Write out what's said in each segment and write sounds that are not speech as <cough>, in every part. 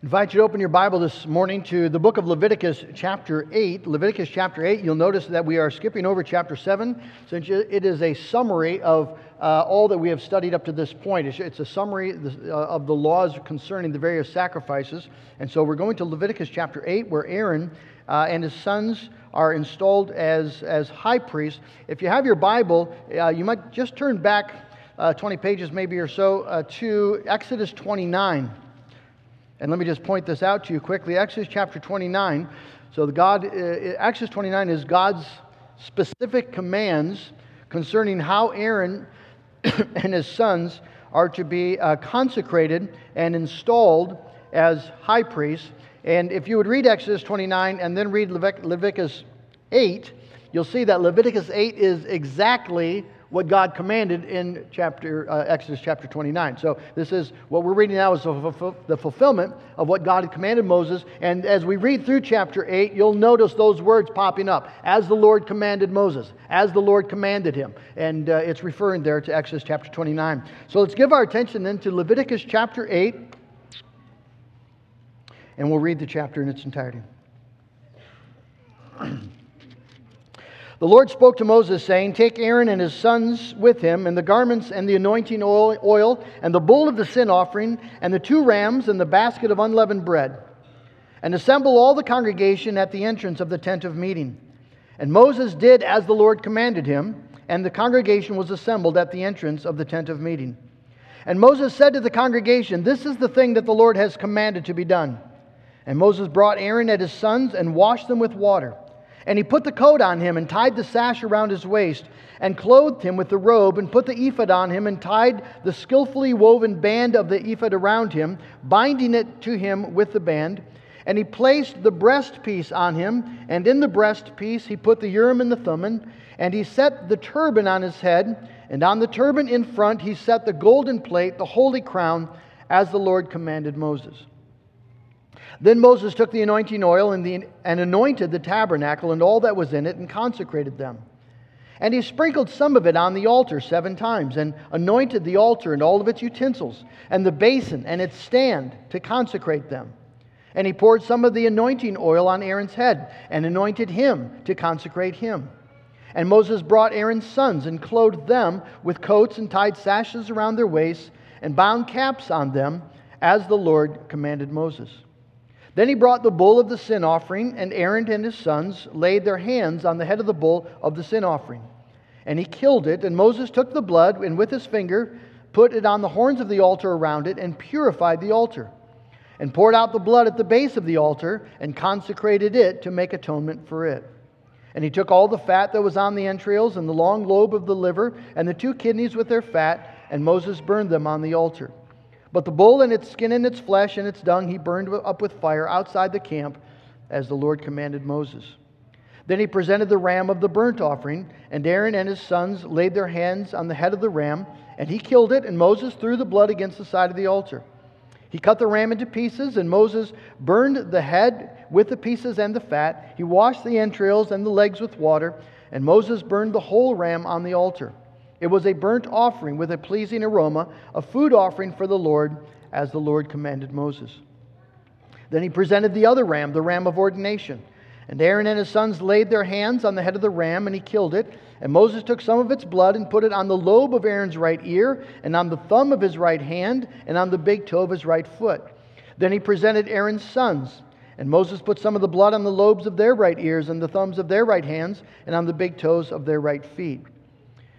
invite you to open your Bible this morning to the book of Leviticus, chapter 8. Leviticus, chapter 8, you'll notice that we are skipping over chapter 7, since it is a summary of uh, all that we have studied up to this point. It's, it's a summary uh, of the laws concerning the various sacrifices. And so we're going to Leviticus, chapter 8, where Aaron uh, and his sons are installed as, as high priests. If you have your Bible, uh, you might just turn back uh, 20 pages, maybe or so, uh, to Exodus 29. And let me just point this out to you quickly. Exodus chapter 29. So the God, uh, Exodus 29 is God's specific commands concerning how Aaron <coughs> and his sons are to be uh, consecrated and installed as high priests. And if you would read Exodus 29 and then read Leviticus 8, you'll see that Leviticus 8 is exactly what God commanded in chapter uh, Exodus chapter 29. So this is what we're reading now is the fulfillment of what God had commanded Moses. And as we read through chapter 8, you'll notice those words popping up as the Lord commanded Moses, as the Lord commanded him. And uh, it's referring there to Exodus chapter 29. So let's give our attention then to Leviticus chapter 8, and we'll read the chapter in its entirety. <clears throat> The Lord spoke to Moses, saying, Take Aaron and his sons with him, and the garments and the anointing oil, and the bull of the sin offering, and the two rams, and the basket of unleavened bread, and assemble all the congregation at the entrance of the tent of meeting. And Moses did as the Lord commanded him, and the congregation was assembled at the entrance of the tent of meeting. And Moses said to the congregation, This is the thing that the Lord has commanded to be done. And Moses brought Aaron and his sons and washed them with water. And he put the coat on him and tied the sash around his waist and clothed him with the robe and put the ephod on him and tied the skillfully woven band of the ephod around him, binding it to him with the band. And he placed the breastpiece on him, and in the breastpiece he put the Urim and the Thummim, and he set the turban on his head, and on the turban in front he set the golden plate, the holy crown, as the Lord commanded Moses. Then Moses took the anointing oil and, the, and anointed the tabernacle and all that was in it and consecrated them. And he sprinkled some of it on the altar seven times and anointed the altar and all of its utensils and the basin and its stand to consecrate them. And he poured some of the anointing oil on Aaron's head and anointed him to consecrate him. And Moses brought Aaron's sons and clothed them with coats and tied sashes around their waists and bound caps on them as the Lord commanded Moses. Then he brought the bull of the sin offering, and Aaron and his sons laid their hands on the head of the bull of the sin offering. And he killed it, and Moses took the blood and with his finger put it on the horns of the altar around it and purified the altar. And poured out the blood at the base of the altar and consecrated it to make atonement for it. And he took all the fat that was on the entrails and the long lobe of the liver and the two kidneys with their fat, and Moses burned them on the altar. But the bull and its skin and its flesh and its dung he burned up with fire outside the camp, as the Lord commanded Moses. Then he presented the ram of the burnt offering, and Aaron and his sons laid their hands on the head of the ram, and he killed it, and Moses threw the blood against the side of the altar. He cut the ram into pieces, and Moses burned the head with the pieces and the fat. He washed the entrails and the legs with water, and Moses burned the whole ram on the altar. It was a burnt offering with a pleasing aroma, a food offering for the Lord, as the Lord commanded Moses. Then he presented the other ram, the ram of ordination. And Aaron and his sons laid their hands on the head of the ram, and he killed it. And Moses took some of its blood and put it on the lobe of Aaron's right ear, and on the thumb of his right hand, and on the big toe of his right foot. Then he presented Aaron's sons. And Moses put some of the blood on the lobes of their right ears, and the thumbs of their right hands, and on the big toes of their right feet.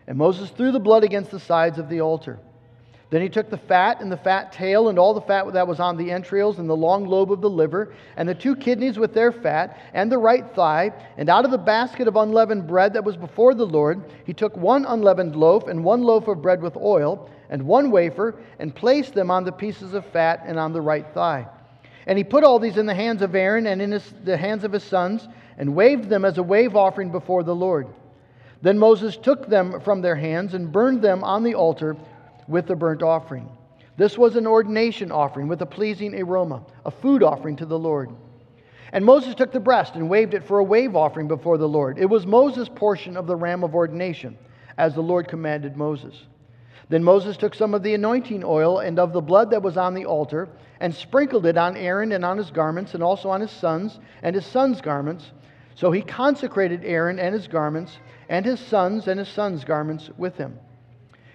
And Moses threw the blood against the sides of the altar. Then he took the fat and the fat tail and all the fat that was on the entrails and the long lobe of the liver and the two kidneys with their fat and the right thigh. And out of the basket of unleavened bread that was before the Lord, he took one unleavened loaf and one loaf of bread with oil and one wafer and placed them on the pieces of fat and on the right thigh. And he put all these in the hands of Aaron and in his, the hands of his sons and waved them as a wave offering before the Lord. Then Moses took them from their hands and burned them on the altar with the burnt offering. This was an ordination offering with a pleasing aroma, a food offering to the Lord. And Moses took the breast and waved it for a wave offering before the Lord. It was Moses' portion of the ram of ordination, as the Lord commanded Moses. Then Moses took some of the anointing oil and of the blood that was on the altar and sprinkled it on Aaron and on his garments and also on his sons and his sons' garments. So he consecrated Aaron and his garments and his sons and his sons' garments with him.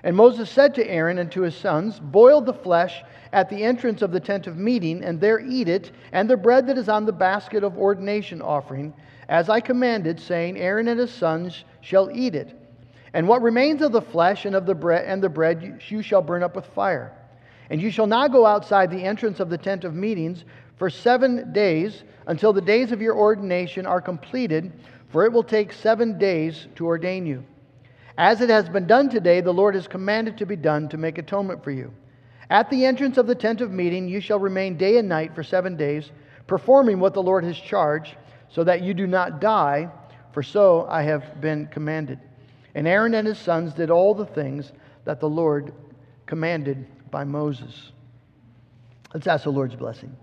And Moses said to Aaron and to his sons, Boil the flesh at the entrance of the tent of meeting, and there eat it, and the bread that is on the basket of ordination offering, as I commanded, saying, Aaron and his sons shall eat it. And what remains of the flesh and of the bread and the bread you shall burn up with fire. And you shall not go outside the entrance of the tent of meetings for seven days until the days of your ordination are completed, for it will take seven days to ordain you. As it has been done today, the Lord has commanded to be done to make atonement for you. At the entrance of the tent of meeting, you shall remain day and night for seven days, performing what the Lord has charged, so that you do not die, for so I have been commanded. And Aaron and his sons did all the things that the Lord commanded by Moses. Let's ask the Lord's blessing.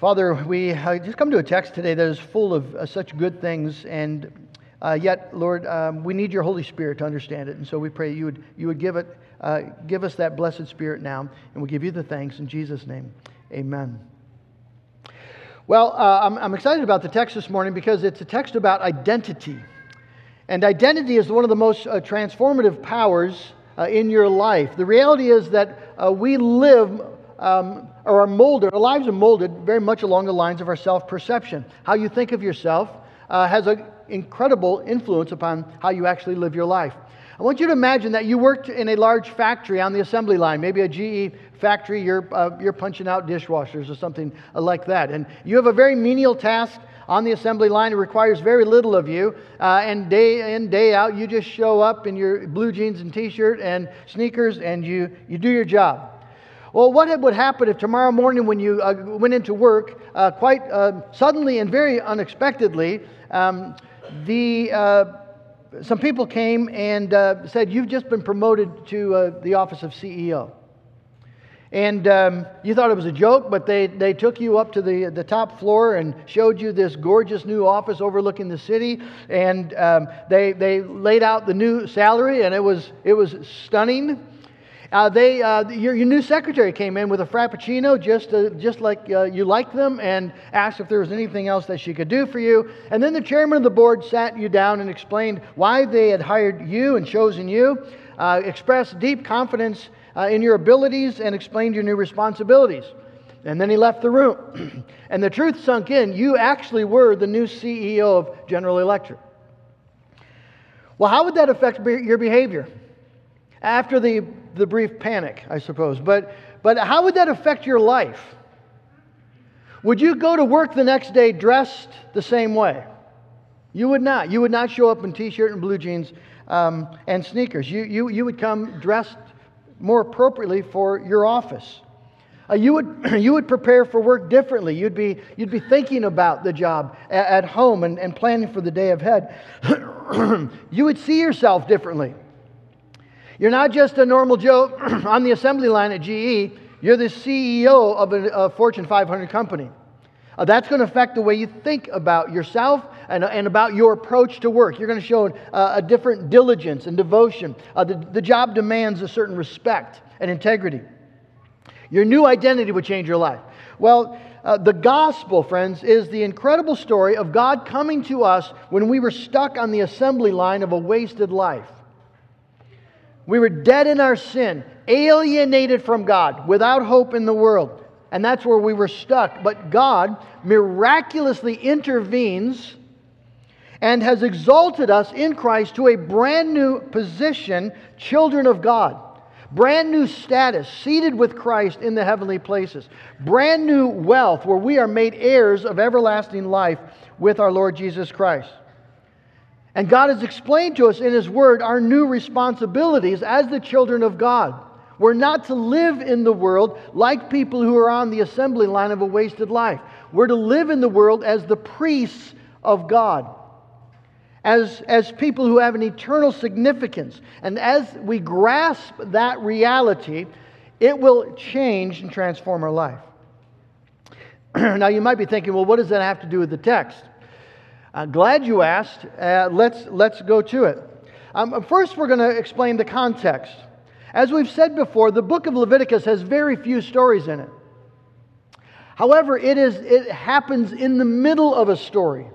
Father, we just come to a text today that is full of uh, such good things, and uh, yet, Lord, um, we need your Holy Spirit to understand it. And so we pray you would, you would give, it, uh, give us that blessed Spirit now, and we give you the thanks in Jesus' name. Amen. Well, uh, I'm, I'm excited about the text this morning because it's a text about identity. And identity is one of the most uh, transformative powers uh, in your life. The reality is that uh, we live um, or are molded, our lives are molded very much along the lines of our self perception. How you think of yourself uh, has an incredible influence upon how you actually live your life. I want you to imagine that you worked in a large factory on the assembly line, maybe a GE factory, you're, uh, you're punching out dishwashers or something like that. And you have a very menial task on the assembly line. It requires very little of you. Uh, and day in, day out, you just show up in your blue jeans and t shirt and sneakers and you, you do your job. Well, what would happen if tomorrow morning, when you uh, went into work, uh, quite uh, suddenly and very unexpectedly, um, the, uh, some people came and uh, said, You've just been promoted to the office of CEO? And um, you thought it was a joke, but they, they took you up to the, the top floor and showed you this gorgeous new office overlooking the city. And um, they, they laid out the new salary, and it was, it was stunning. Uh, they, uh, your, your, new secretary came in with a frappuccino just, uh, just like uh, you liked them and asked if there was anything else that she could do for you. And then the chairman of the board sat you down and explained why they had hired you and chosen you, uh, expressed deep confidence uh, in your abilities and explained your new responsibilities. And then he left the room. <clears throat> and the truth sunk in you actually were the new CEO of General Electric. Well, how would that affect your behavior? After the, the brief panic, I suppose. But, but how would that affect your life? Would you go to work the next day dressed the same way? You would not. You would not show up in t shirt and blue jeans um, and sneakers. You, you, you would come dressed more appropriately for your office. Uh, you, would, <clears throat> you would prepare for work differently. You'd be, you'd be thinking about the job at, at home and, and planning for the day ahead. <clears throat> you would see yourself differently. You're not just a normal Joe <clears throat> on the assembly line at GE, you're the CEO of a, a Fortune 500 company. Uh, that's going to affect the way you think about yourself and, and about your approach to work. You're going to show uh, a different diligence and devotion. Uh, the, the job demands a certain respect and integrity. Your new identity would change your life. Well, uh, the gospel, friends, is the incredible story of God coming to us when we were stuck on the assembly line of a wasted life. We were dead in our sin, alienated from God, without hope in the world and that's where we were stuck. But God miraculously intervenes and has exalted us in Christ to a brand new position, children of God. Brand new status, seated with Christ in the heavenly places. Brand new wealth, where we are made heirs of everlasting life with our Lord Jesus Christ. And God has explained to us in His Word our new responsibilities as the children of God. We're not to live in the world like people who are on the assembly line of a wasted life. We're to live in the world as the priests of God, as, as people who have an eternal significance. And as we grasp that reality, it will change and transform our life. <clears throat> now, you might be thinking, well, what does that have to do with the text? Uh, glad you asked. Uh, let's, let's go to it. Um, first, we're going to explain the context. As we've said before, the book of Leviticus has very few stories in it. However, it, is, it happens in the middle of a story.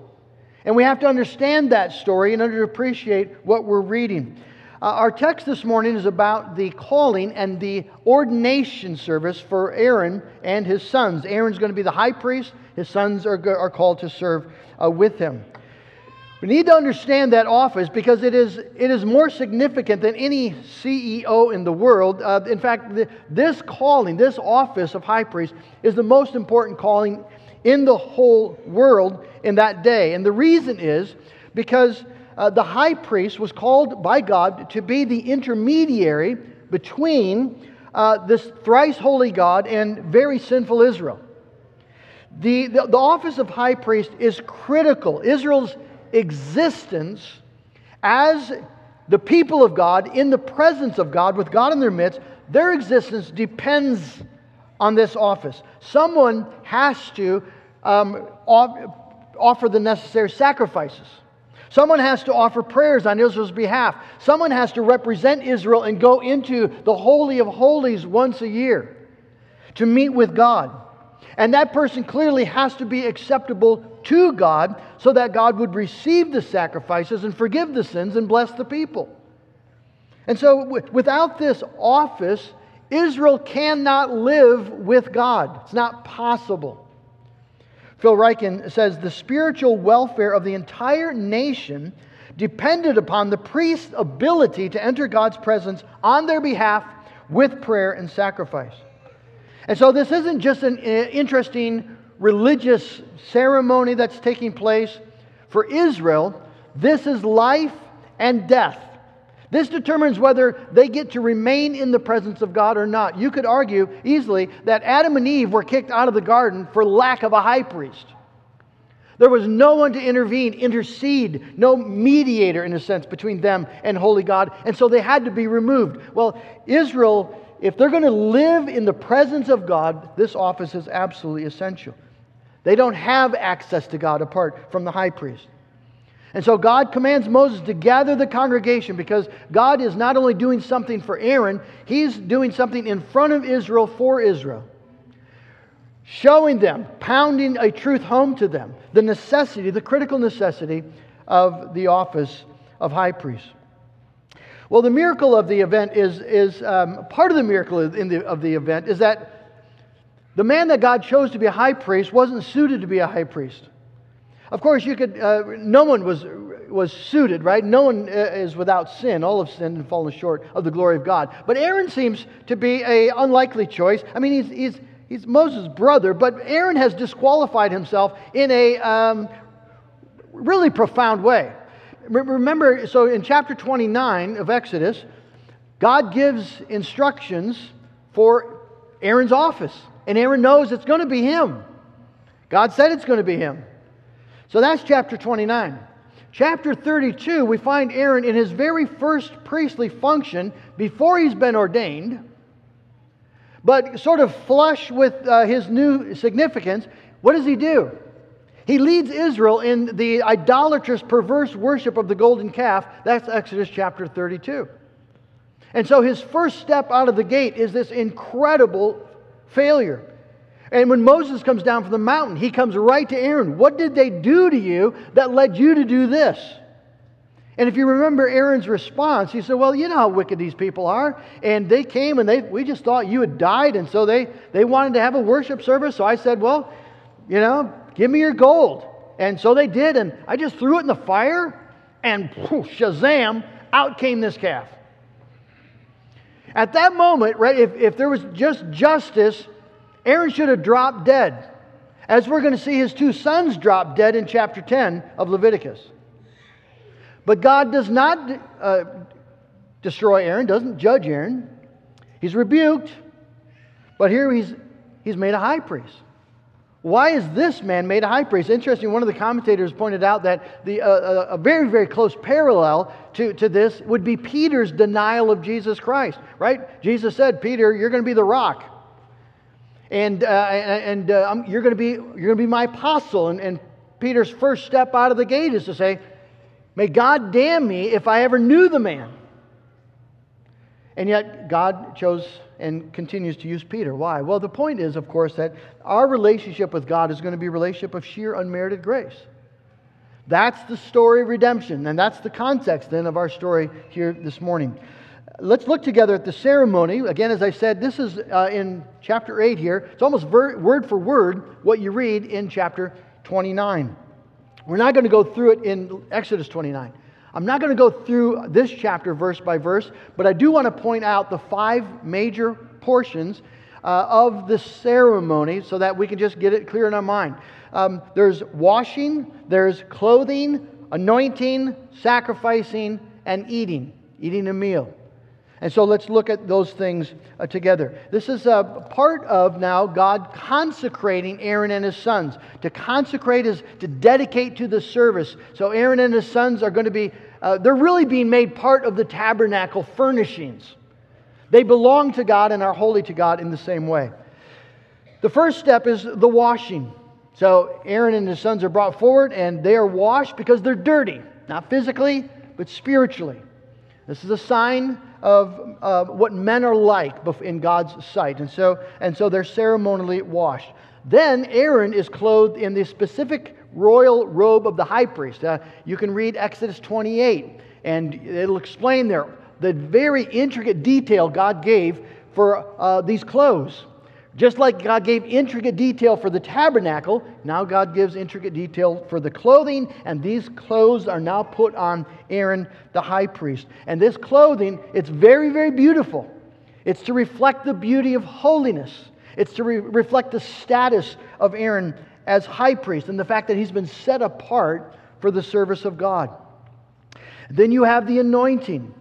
And we have to understand that story in order to appreciate what we're reading. Uh, our text this morning is about the calling and the ordination service for Aaron and his sons. Aaron's going to be the high priest, his sons are, are called to serve uh, with him. We need to understand that office because it is, it is more significant than any CEO in the world. Uh, in fact, the, this calling, this office of high priest, is the most important calling in the whole world in that day. And the reason is because uh, the high priest was called by God to be the intermediary between uh, this thrice holy God and very sinful Israel. The, the, the office of high priest is critical. Israel's existence as the people of God, in the presence of God, with God in their midst, their existence depends on this office. Someone has to um, offer the necessary sacrifices. Someone has to offer prayers on Israel's behalf. Someone has to represent Israel and go into the Holy of Holies once a year to meet with God. And that person clearly has to be acceptable to God so that God would receive the sacrifices and forgive the sins and bless the people. And so, without this office, Israel cannot live with God. It's not possible. Phil Ryken says the spiritual welfare of the entire nation depended upon the priest's ability to enter God's presence on their behalf with prayer and sacrifice. And so, this isn't just an uh, interesting religious ceremony that's taking place. For Israel, this is life and death. This determines whether they get to remain in the presence of God or not. You could argue easily that Adam and Eve were kicked out of the garden for lack of a high priest. There was no one to intervene, intercede, no mediator, in a sense, between them and holy God, and so they had to be removed. Well, Israel, if they're going to live in the presence of God, this office is absolutely essential. They don't have access to God apart from the high priest. And so God commands Moses to gather the congregation because God is not only doing something for Aaron, he's doing something in front of Israel for Israel. Showing them, pounding a truth home to them, the necessity, the critical necessity of the office of high priest. Well, the miracle of the event is, is um, part of the miracle the, of the event is that the man that God chose to be a high priest wasn't suited to be a high priest. Of course, you could. Uh, no one was was suited, right? No one uh, is without sin. All have sinned and fallen short of the glory of God. But Aaron seems to be a unlikely choice. I mean, he's he's he's Moses' brother, but Aaron has disqualified himself in a um, really profound way. Remember, so in chapter 29 of Exodus, God gives instructions for Aaron's office. And Aaron knows it's going to be him. God said it's going to be him. So that's chapter 29. Chapter 32, we find Aaron in his very first priestly function before he's been ordained, but sort of flush with uh, his new significance. What does he do? He leads Israel in the idolatrous, perverse worship of the golden calf. That's Exodus chapter 32. And so his first step out of the gate is this incredible failure. And when Moses comes down from the mountain, he comes right to Aaron. What did they do to you that led you to do this? And if you remember Aaron's response, he said, Well, you know how wicked these people are. And they came and they, we just thought you had died. And so they, they wanted to have a worship service. So I said, Well, you know, give me your gold. And so they did. And I just threw it in the fire. And shazam, out came this calf. At that moment, right, if, if there was just justice, Aaron should have dropped dead. As we're going to see, his two sons drop dead in chapter 10 of Leviticus. But God does not uh, destroy Aaron, doesn't judge Aaron. He's rebuked, but here he's, he's made a high priest. Why is this man made a high priest? Interesting, one of the commentators pointed out that the, uh, uh, a very, very close parallel to, to this would be Peter's denial of Jesus Christ, right? Jesus said, Peter, you're going to be the rock. And, uh, and uh, you're going to be, you're going to be my apostle. And, and Peter's first step out of the gate is to say, May God damn me if I ever knew the man. And yet, God chose and continues to use Peter. Why? Well, the point is, of course, that our relationship with God is going to be a relationship of sheer unmerited grace. That's the story of redemption, and that's the context then of our story here this morning. Let's look together at the ceremony. Again, as I said, this is uh, in chapter 8 here. It's almost ver- word for word what you read in chapter 29. We're not going to go through it in Exodus 29. I'm not going to go through this chapter verse by verse, but I do want to point out the five major portions uh, of the ceremony so that we can just get it clear in our mind. Um, there's washing, there's clothing, anointing, sacrificing, and eating, eating a meal. And so let's look at those things uh, together. This is a part of now God consecrating Aaron and his sons. To consecrate is to dedicate to the service. So Aaron and his sons are going to be, uh, they're really being made part of the tabernacle furnishings. They belong to God and are holy to God in the same way. The first step is the washing. So Aaron and his sons are brought forward and they are washed because they're dirty, not physically, but spiritually. This is a sign of uh, what men are like in God's sight. And so, and so they're ceremonially washed. Then Aaron is clothed in the specific royal robe of the high priest. Uh, you can read Exodus 28, and it'll explain there the very intricate detail God gave for uh, these clothes. Just like God gave intricate detail for the tabernacle, now God gives intricate detail for the clothing, and these clothes are now put on Aaron the high priest. And this clothing, it's very, very beautiful. It's to reflect the beauty of holiness, it's to re- reflect the status of Aaron as high priest and the fact that he's been set apart for the service of God. Then you have the anointing.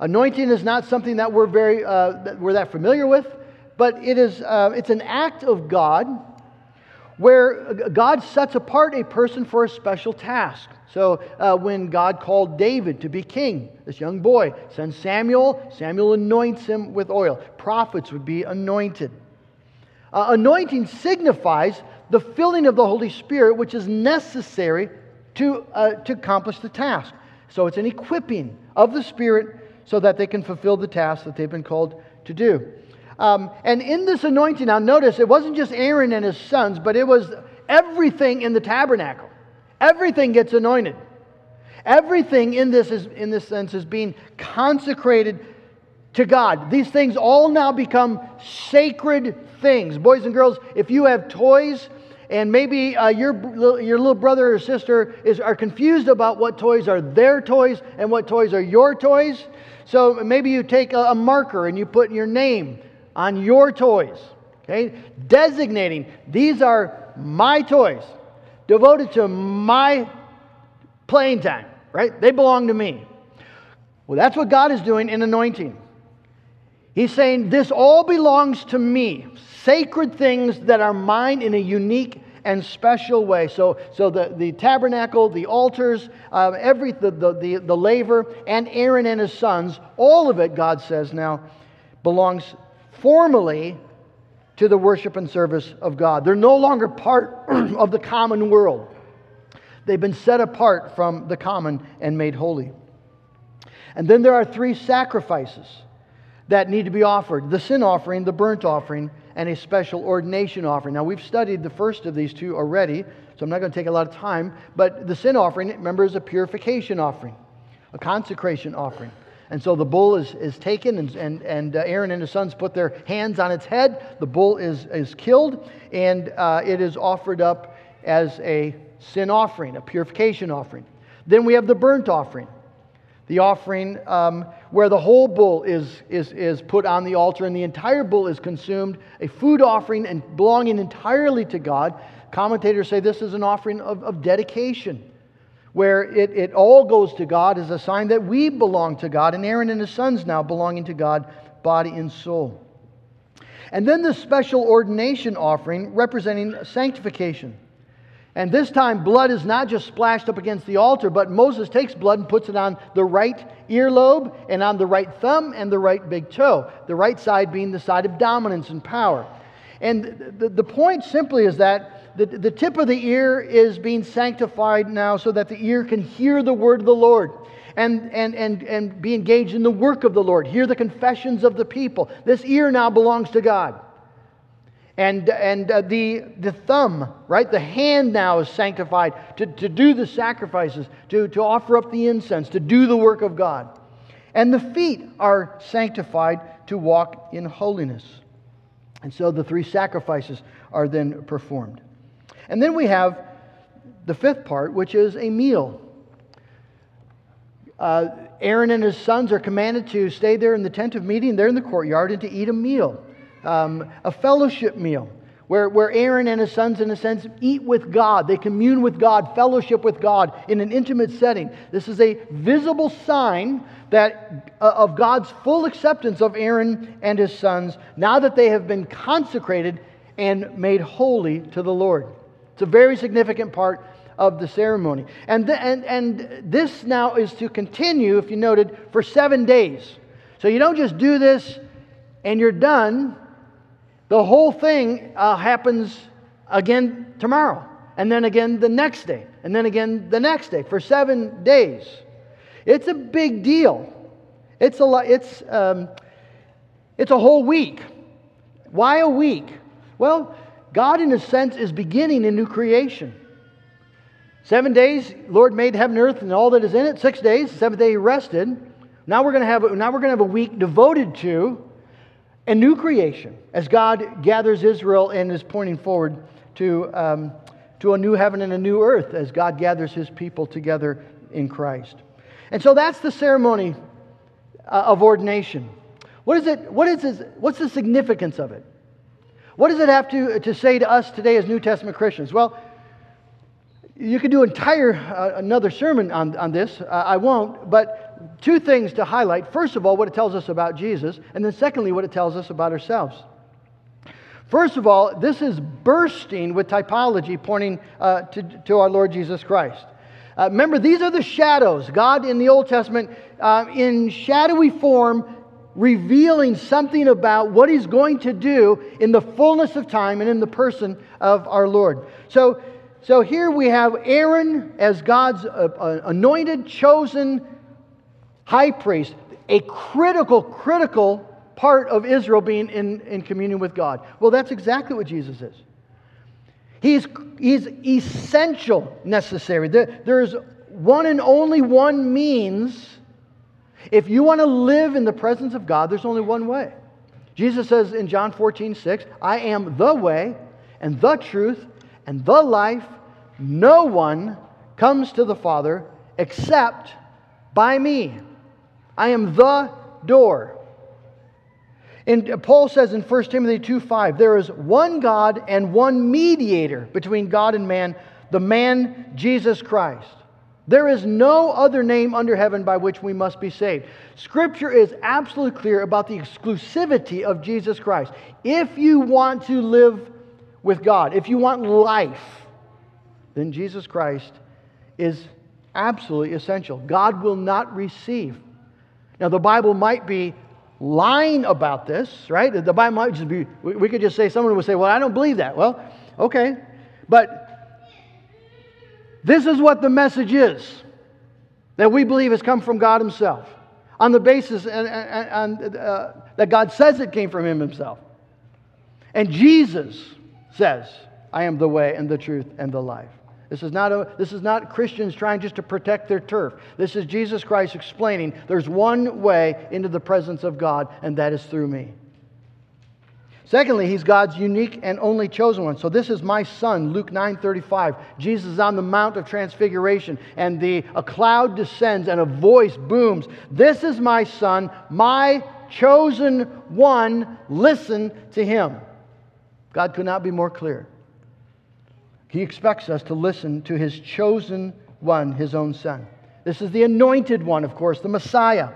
Anointing is not something that we're very uh, that we're that familiar with but it is, uh, it's an act of God where God sets apart a person for a special task. So uh, when God called David to be king, this young boy sends Samuel, Samuel anoints him with oil. Prophets would be anointed. Uh, anointing signifies the filling of the Holy Spirit, which is necessary to, uh, to accomplish the task. So it's an equipping of the Spirit so that they can fulfill the task that they've been called to do. Um, and in this anointing, now notice it wasn't just Aaron and his sons, but it was everything in the tabernacle. Everything gets anointed. Everything in this is in this sense is being consecrated to God. These things all now become sacred things. Boys and girls, if you have toys and maybe uh, your, your little brother or sister is, are confused about what toys are their toys and what toys are your toys. So maybe you take a, a marker and you put your name on your toys. Okay? Designating these are my toys, devoted to my playing time, right? They belong to me. Well, that's what God is doing in anointing. He's saying, This all belongs to me. Sacred things that are mine in a unique and special way. So, so the, the tabernacle, the altars, uh, every, the, the, the, the laver, and Aaron and his sons, all of it, God says now, belongs formally to the worship and service of God. They're no longer part <clears throat> of the common world. They've been set apart from the common and made holy. And then there are three sacrifices that need to be offered the sin offering, the burnt offering, and a special ordination offering. Now, we've studied the first of these two already, so I'm not going to take a lot of time. But the sin offering, remember, is a purification offering, a consecration offering. And so the bull is, is taken, and, and, and uh, Aaron and his sons put their hands on its head. The bull is, is killed, and uh, it is offered up as a sin offering, a purification offering. Then we have the burnt offering, the offering um, where the whole bull is, is, is put on the altar and the entire bull is consumed, a food offering and belonging entirely to God. Commentators say this is an offering of, of dedication where it, it all goes to God as a sign that we belong to God, and Aaron and his sons now belonging to God, body and soul. And then the special ordination offering representing sanctification. And this time, blood is not just splashed up against the altar, but Moses takes blood and puts it on the right earlobe and on the right thumb and the right big toe, the right side being the side of dominance and power. And the, the point simply is that the, the tip of the ear is being sanctified now so that the ear can hear the word of the Lord. and, and, and, and be engaged in the work of the Lord, hear the confessions of the people. This ear now belongs to God. And, and uh, the, the thumb, right? The hand now is sanctified to, to do the sacrifices, to, to offer up the incense, to do the work of God. And the feet are sanctified to walk in holiness. And so the three sacrifices are then performed. And then we have the fifth part, which is a meal. Uh, Aaron and his sons are commanded to stay there in the tent of meeting, there in the courtyard, and to eat a meal um, a fellowship meal where, where Aaron and his sons, in a sense, eat with God. They commune with God, fellowship with God in an intimate setting. This is a visible sign that, uh, of God's full acceptance of Aaron and his sons now that they have been consecrated and made holy to the Lord. It's a very significant part of the ceremony. And, and, and this now is to continue, if you noted, for seven days. So you don't just do this and you're done the whole thing uh, happens again tomorrow, and then again the next day, and then again the next day for seven days. It's a big deal. It's a lot. It's um, it's a whole week. Why a week? Well, God, in a sense, is beginning a new creation. Seven days, Lord made heaven and earth and all that is in it. Six days, seventh day He rested. Now we're going to have now we're going to have a week devoted to a new creation as God gathers Israel and is pointing forward to, um, to a new heaven and a new earth as God gathers his people together in Christ. And so that's the ceremony uh, of ordination. What is it, what is this, what's the significance of it? What does it have to, to say to us today as New Testament Christians? Well, you could do entire uh, another sermon on, on this. Uh, I won't, but two things to highlight. First of all, what it tells us about Jesus, and then secondly, what it tells us about ourselves. First of all, this is bursting with typology pointing uh, to, to our Lord Jesus Christ. Uh, remember, these are the shadows. God in the Old Testament, uh, in shadowy form, revealing something about what He's going to do in the fullness of time and in the person of our Lord. So, so here we have Aaron as God's uh, uh, anointed, chosen high priest, a critical, critical part of Israel being in, in communion with God. Well, that's exactly what Jesus is. He's, he's essential, necessary. There, there's one and only one means. If you want to live in the presence of God, there's only one way. Jesus says in John 14, 6, I am the way and the truth and the life. No one comes to the Father except by me. I am the door. And Paul says in 1 Timothy 2 5, there is one God and one mediator between God and man, the man Jesus Christ. There is no other name under heaven by which we must be saved. Scripture is absolutely clear about the exclusivity of Jesus Christ. If you want to live with God, if you want life, then Jesus Christ is absolutely essential. God will not receive now, the Bible might be lying about this, right? The Bible might just be, we could just say, someone would say, well, I don't believe that. Well, okay. But this is what the message is that we believe has come from God Himself on the basis and, and, and uh, that God says it came from Him Himself. And Jesus says, I am the way and the truth and the life. This is, not a, this is not Christians trying just to protect their turf. This is Jesus Christ explaining there's one way into the presence of God, and that is through me. Secondly, he's God's unique and only chosen one. So this is my son, Luke 9:35. Jesus is on the Mount of Transfiguration, and the, a cloud descends and a voice booms. This is my son, my chosen one. Listen to him. God could not be more clear. He expects us to listen to his chosen one, his own son. This is the anointed one, of course, the Messiah.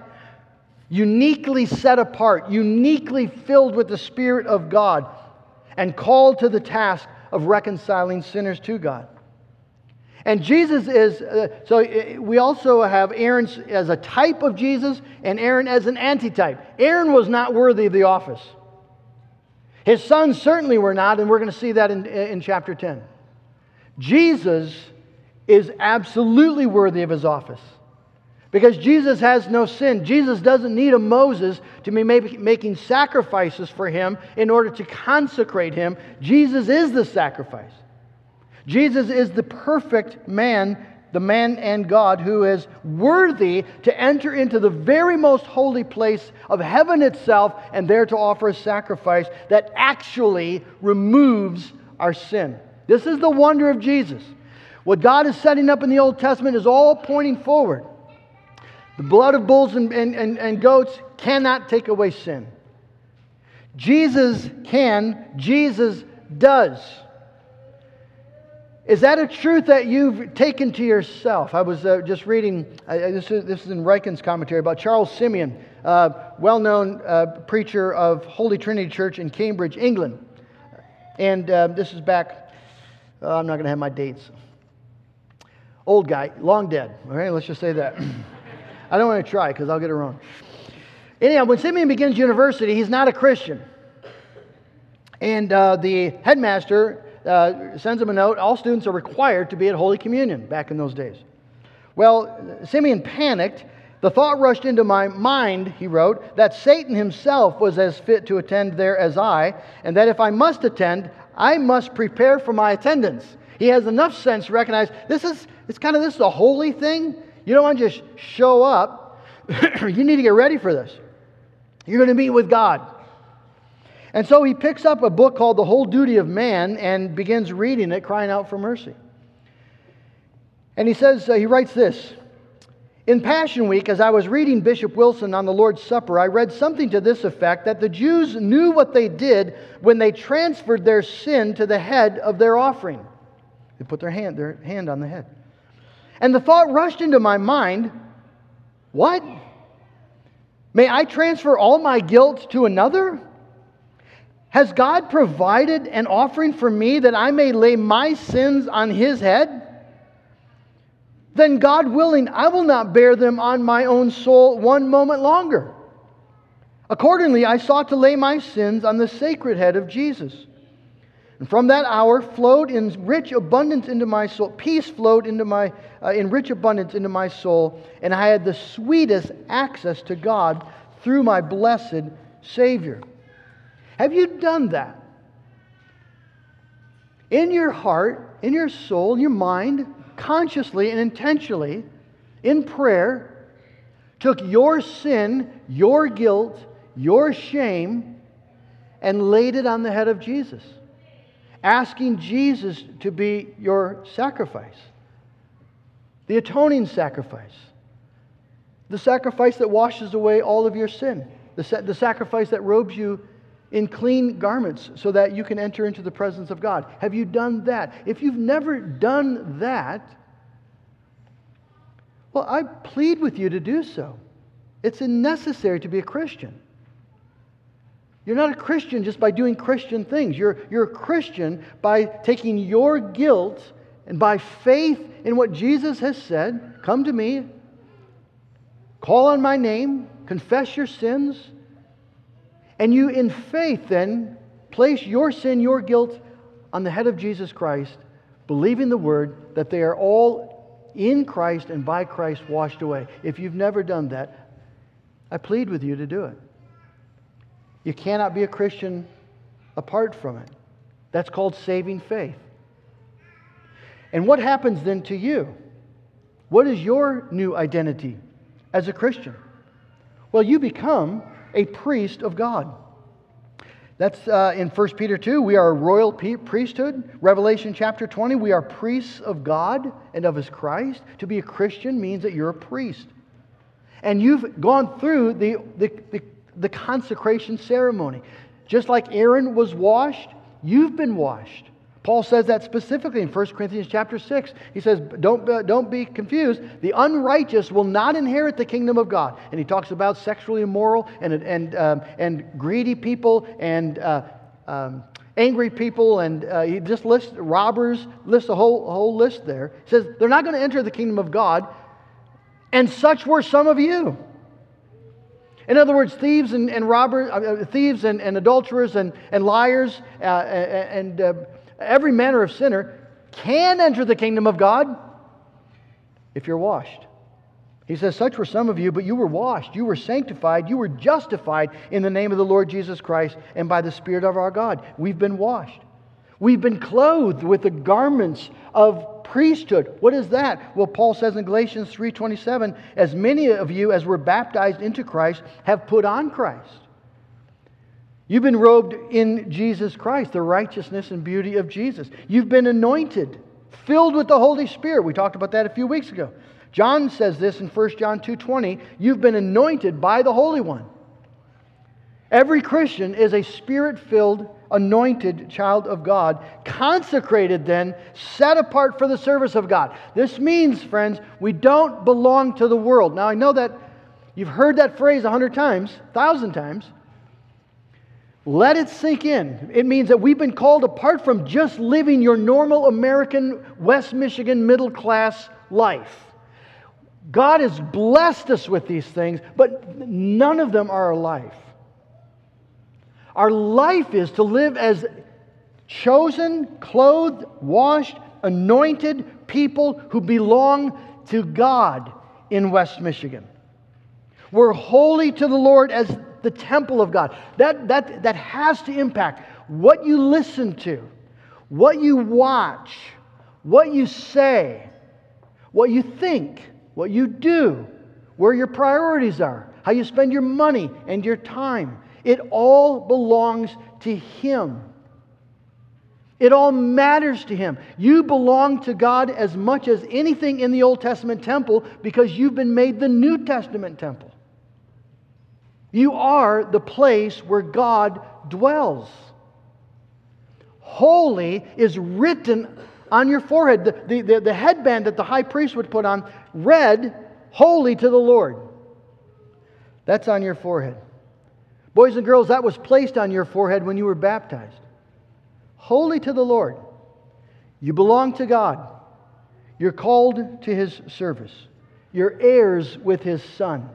Uniquely set apart, uniquely filled with the Spirit of God, and called to the task of reconciling sinners to God. And Jesus is, uh, so uh, we also have Aaron as a type of Jesus and Aaron as an antitype. Aaron was not worthy of the office. His sons certainly were not, and we're going to see that in, in chapter 10. Jesus is absolutely worthy of his office. Because Jesus has no sin. Jesus doesn't need a Moses to be making sacrifices for him in order to consecrate him. Jesus is the sacrifice. Jesus is the perfect man, the man and God who is worthy to enter into the very most holy place of heaven itself and there to offer a sacrifice that actually removes our sin. This is the wonder of Jesus. What God is setting up in the Old Testament is all pointing forward. The blood of bulls and, and, and, and goats cannot take away sin. Jesus can, Jesus does. Is that a truth that you've taken to yourself? I was uh, just reading, uh, this, is, this is in Ryken's commentary about Charles Simeon, uh, well known uh, preacher of Holy Trinity Church in Cambridge, England. And uh, this is back, uh, I'm not going to have my dates. Old guy, long dead. All right, let's just say that. <clears throat> I don't want to try because I'll get it wrong. Anyhow, when Simeon begins university, he's not a Christian. And uh, the headmaster uh, sends him a note. All students are required to be at Holy Communion back in those days. Well, Simeon panicked. The thought rushed into my mind, he wrote, that Satan himself was as fit to attend there as I, and that if I must attend, I must prepare for my attendance. He has enough sense to recognize this is, it's kind of this is a holy thing. You don't want to just show up. <clears throat> you need to get ready for this. You're going to meet with God. And so he picks up a book called The Whole Duty of Man and begins reading it, crying out for mercy. And he says, uh, he writes this In Passion Week, as I was reading Bishop Wilson on the Lord's Supper, I read something to this effect that the Jews knew what they did when they transferred their sin to the head of their offering. They put their hand, their hand on the head. And the thought rushed into my mind what? May I transfer all my guilt to another? Has God provided an offering for me that I may lay my sins on his head? Then, God willing, I will not bear them on my own soul one moment longer. Accordingly, I sought to lay my sins on the sacred head of Jesus. And from that hour flowed in rich abundance into my soul. Peace flowed into my, uh, in rich abundance into my soul, and I had the sweetest access to God through my blessed Savior. Have you done that? In your heart, in your soul, in your mind, consciously and intentionally, in prayer, took your sin, your guilt, your shame, and laid it on the head of Jesus asking Jesus to be your sacrifice, the atoning sacrifice, the sacrifice that washes away all of your sin, the, sa- the sacrifice that robes you in clean garments so that you can enter into the presence of God. Have you done that? If you've never done that, well, I plead with you to do so. It's necessary to be a Christian. You're not a Christian just by doing Christian things. You're, you're a Christian by taking your guilt and by faith in what Jesus has said come to me, call on my name, confess your sins, and you, in faith, then place your sin, your guilt on the head of Jesus Christ, believing the word that they are all in Christ and by Christ washed away. If you've never done that, I plead with you to do it. You cannot be a Christian apart from it. That's called saving faith. And what happens then to you? What is your new identity as a Christian? Well, you become a priest of God. That's uh, in 1 Peter 2. We are a royal priesthood. Revelation chapter 20, we are priests of God and of his Christ. To be a Christian means that you're a priest. And you've gone through the, the, the the consecration ceremony. Just like Aaron was washed, you've been washed. Paul says that specifically in 1 Corinthians chapter 6. He says, don't, uh, don't be confused. The unrighteous will not inherit the kingdom of God. And he talks about sexually immoral and, and, um, and greedy people and uh, um, angry people. And uh, he just lists robbers, lists a whole, whole list there. He says, they're not going to enter the kingdom of God. And such were some of you. In other words, thieves and, and robbers, uh, uh, thieves and, and adulterers and, and liars uh, and every manner of sinner can enter the kingdom of God if you're washed He says, Such were some of you, but you were washed, you were sanctified, you were justified in the name of the Lord Jesus Christ and by the Spirit of our God. We've been washed. We've been clothed with the garments of priesthood. What is that? Well, Paul says in Galatians 3:27, as many of you as were baptized into Christ have put on Christ. You've been robed in Jesus Christ, the righteousness and beauty of Jesus. You've been anointed, filled with the Holy Spirit. We talked about that a few weeks ago. John says this in 1 John 2:20, you've been anointed by the Holy One. Every Christian is a spirit-filled, anointed child of God, consecrated then, set apart for the service of God. This means, friends, we don't belong to the world. Now I know that you've heard that phrase a hundred times, thousand times. Let it sink in. It means that we've been called apart from just living your normal American, West Michigan middle class life. God has blessed us with these things, but none of them are our life. Our life is to live as chosen, clothed, washed, anointed people who belong to God in West Michigan. We're holy to the Lord as the temple of God. That, that, that has to impact what you listen to, what you watch, what you say, what you think, what you do, where your priorities are, how you spend your money and your time. It all belongs to Him. It all matters to Him. You belong to God as much as anything in the Old Testament temple because you've been made the New Testament temple. You are the place where God dwells. Holy is written on your forehead. The, the, the, headband that the high priest would put on read, Holy to the Lord. That's on your forehead. Boys and girls, that was placed on your forehead when you were baptized. Holy to the Lord. You belong to God. You're called to His service. You're heirs with His Son.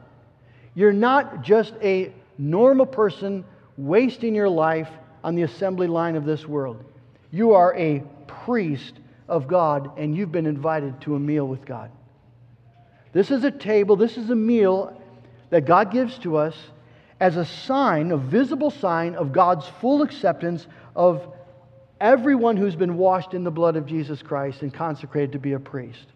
You're not just a normal person wasting your life on the assembly line of this world. You are a priest of God, and you've been invited to a meal with God. This is a table, this is a meal that God gives to us as a sign, a visible sign of God's full acceptance of everyone who's been washed in the blood of Jesus Christ and consecrated to be a priest.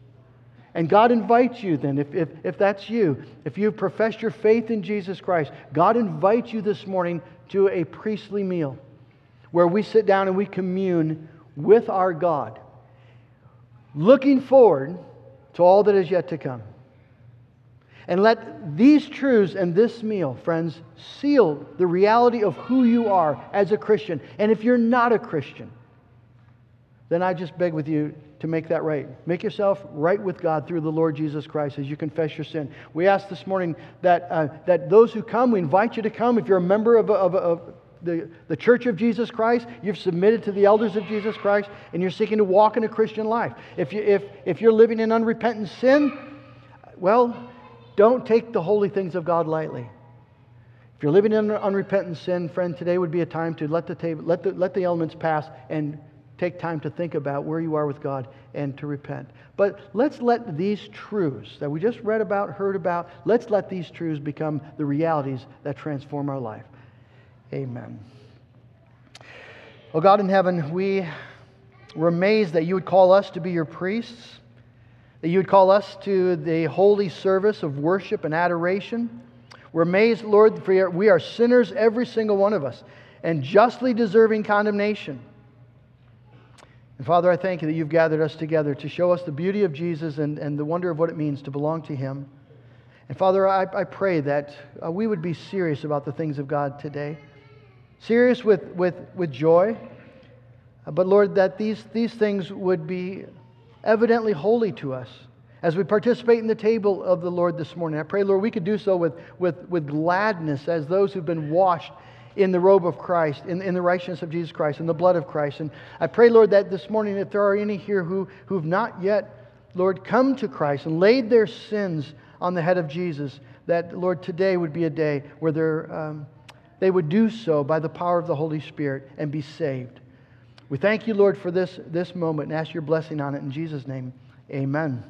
And God invites you then, if, if, if that's you, if you've professed your faith in Jesus Christ, God invites you this morning to a priestly meal where we sit down and we commune with our God, looking forward to all that is yet to come. And let these truths and this meal, friends, seal the reality of who you are as a Christian. And if you're not a Christian, then I just beg with you to make that right. Make yourself right with God through the Lord Jesus Christ as you confess your sin. We ask this morning that, uh, that those who come, we invite you to come. If you're a member of, of, of the, the church of Jesus Christ, you've submitted to the elders of Jesus Christ, and you're seeking to walk in a Christian life. If, you, if, if you're living in unrepentant sin, well, don't take the holy things of God lightly. If you're living in unrepentant sin, friend, today would be a time to let the, table, let the, let the elements pass and take time to think about where you are with God and to repent. But let's let these truths that we just read about, heard about, let's let these truths become the realities that transform our life. Amen. Oh God in heaven, we were amazed that you would call us to be your priests, that you would call us to the holy service of worship and adoration. We're amazed, Lord, for we are sinners, every single one of us, and justly deserving condemnation. And Father, I thank you that you've gathered us together to show us the beauty of Jesus and, and the wonder of what it means to belong to him. And Father, I, I pray that uh, we would be serious about the things of God today, serious with, with, with joy. Uh, but Lord, that these, these things would be evidently holy to us as we participate in the table of the Lord this morning. I pray, Lord, we could do so with, with, with gladness as those who've been washed in the robe of Christ, in, in the righteousness of Jesus Christ, in the blood of Christ. And I pray, Lord, that this morning, if there are any here who, who've not yet, Lord, come to Christ and laid their sins on the head of Jesus, that, Lord, today would be a day where um, they would do so by the power of the Holy Spirit and be saved. We thank you, Lord, for this, this moment and ask your blessing on it. In Jesus' name, amen.